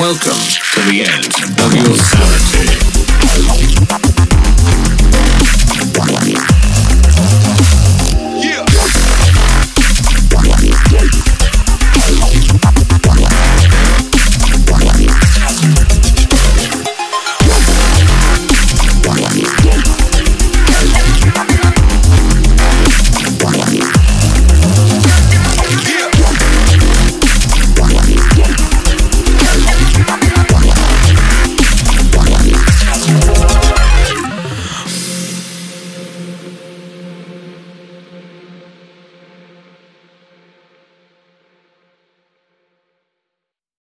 Welcome to the end of your sanity.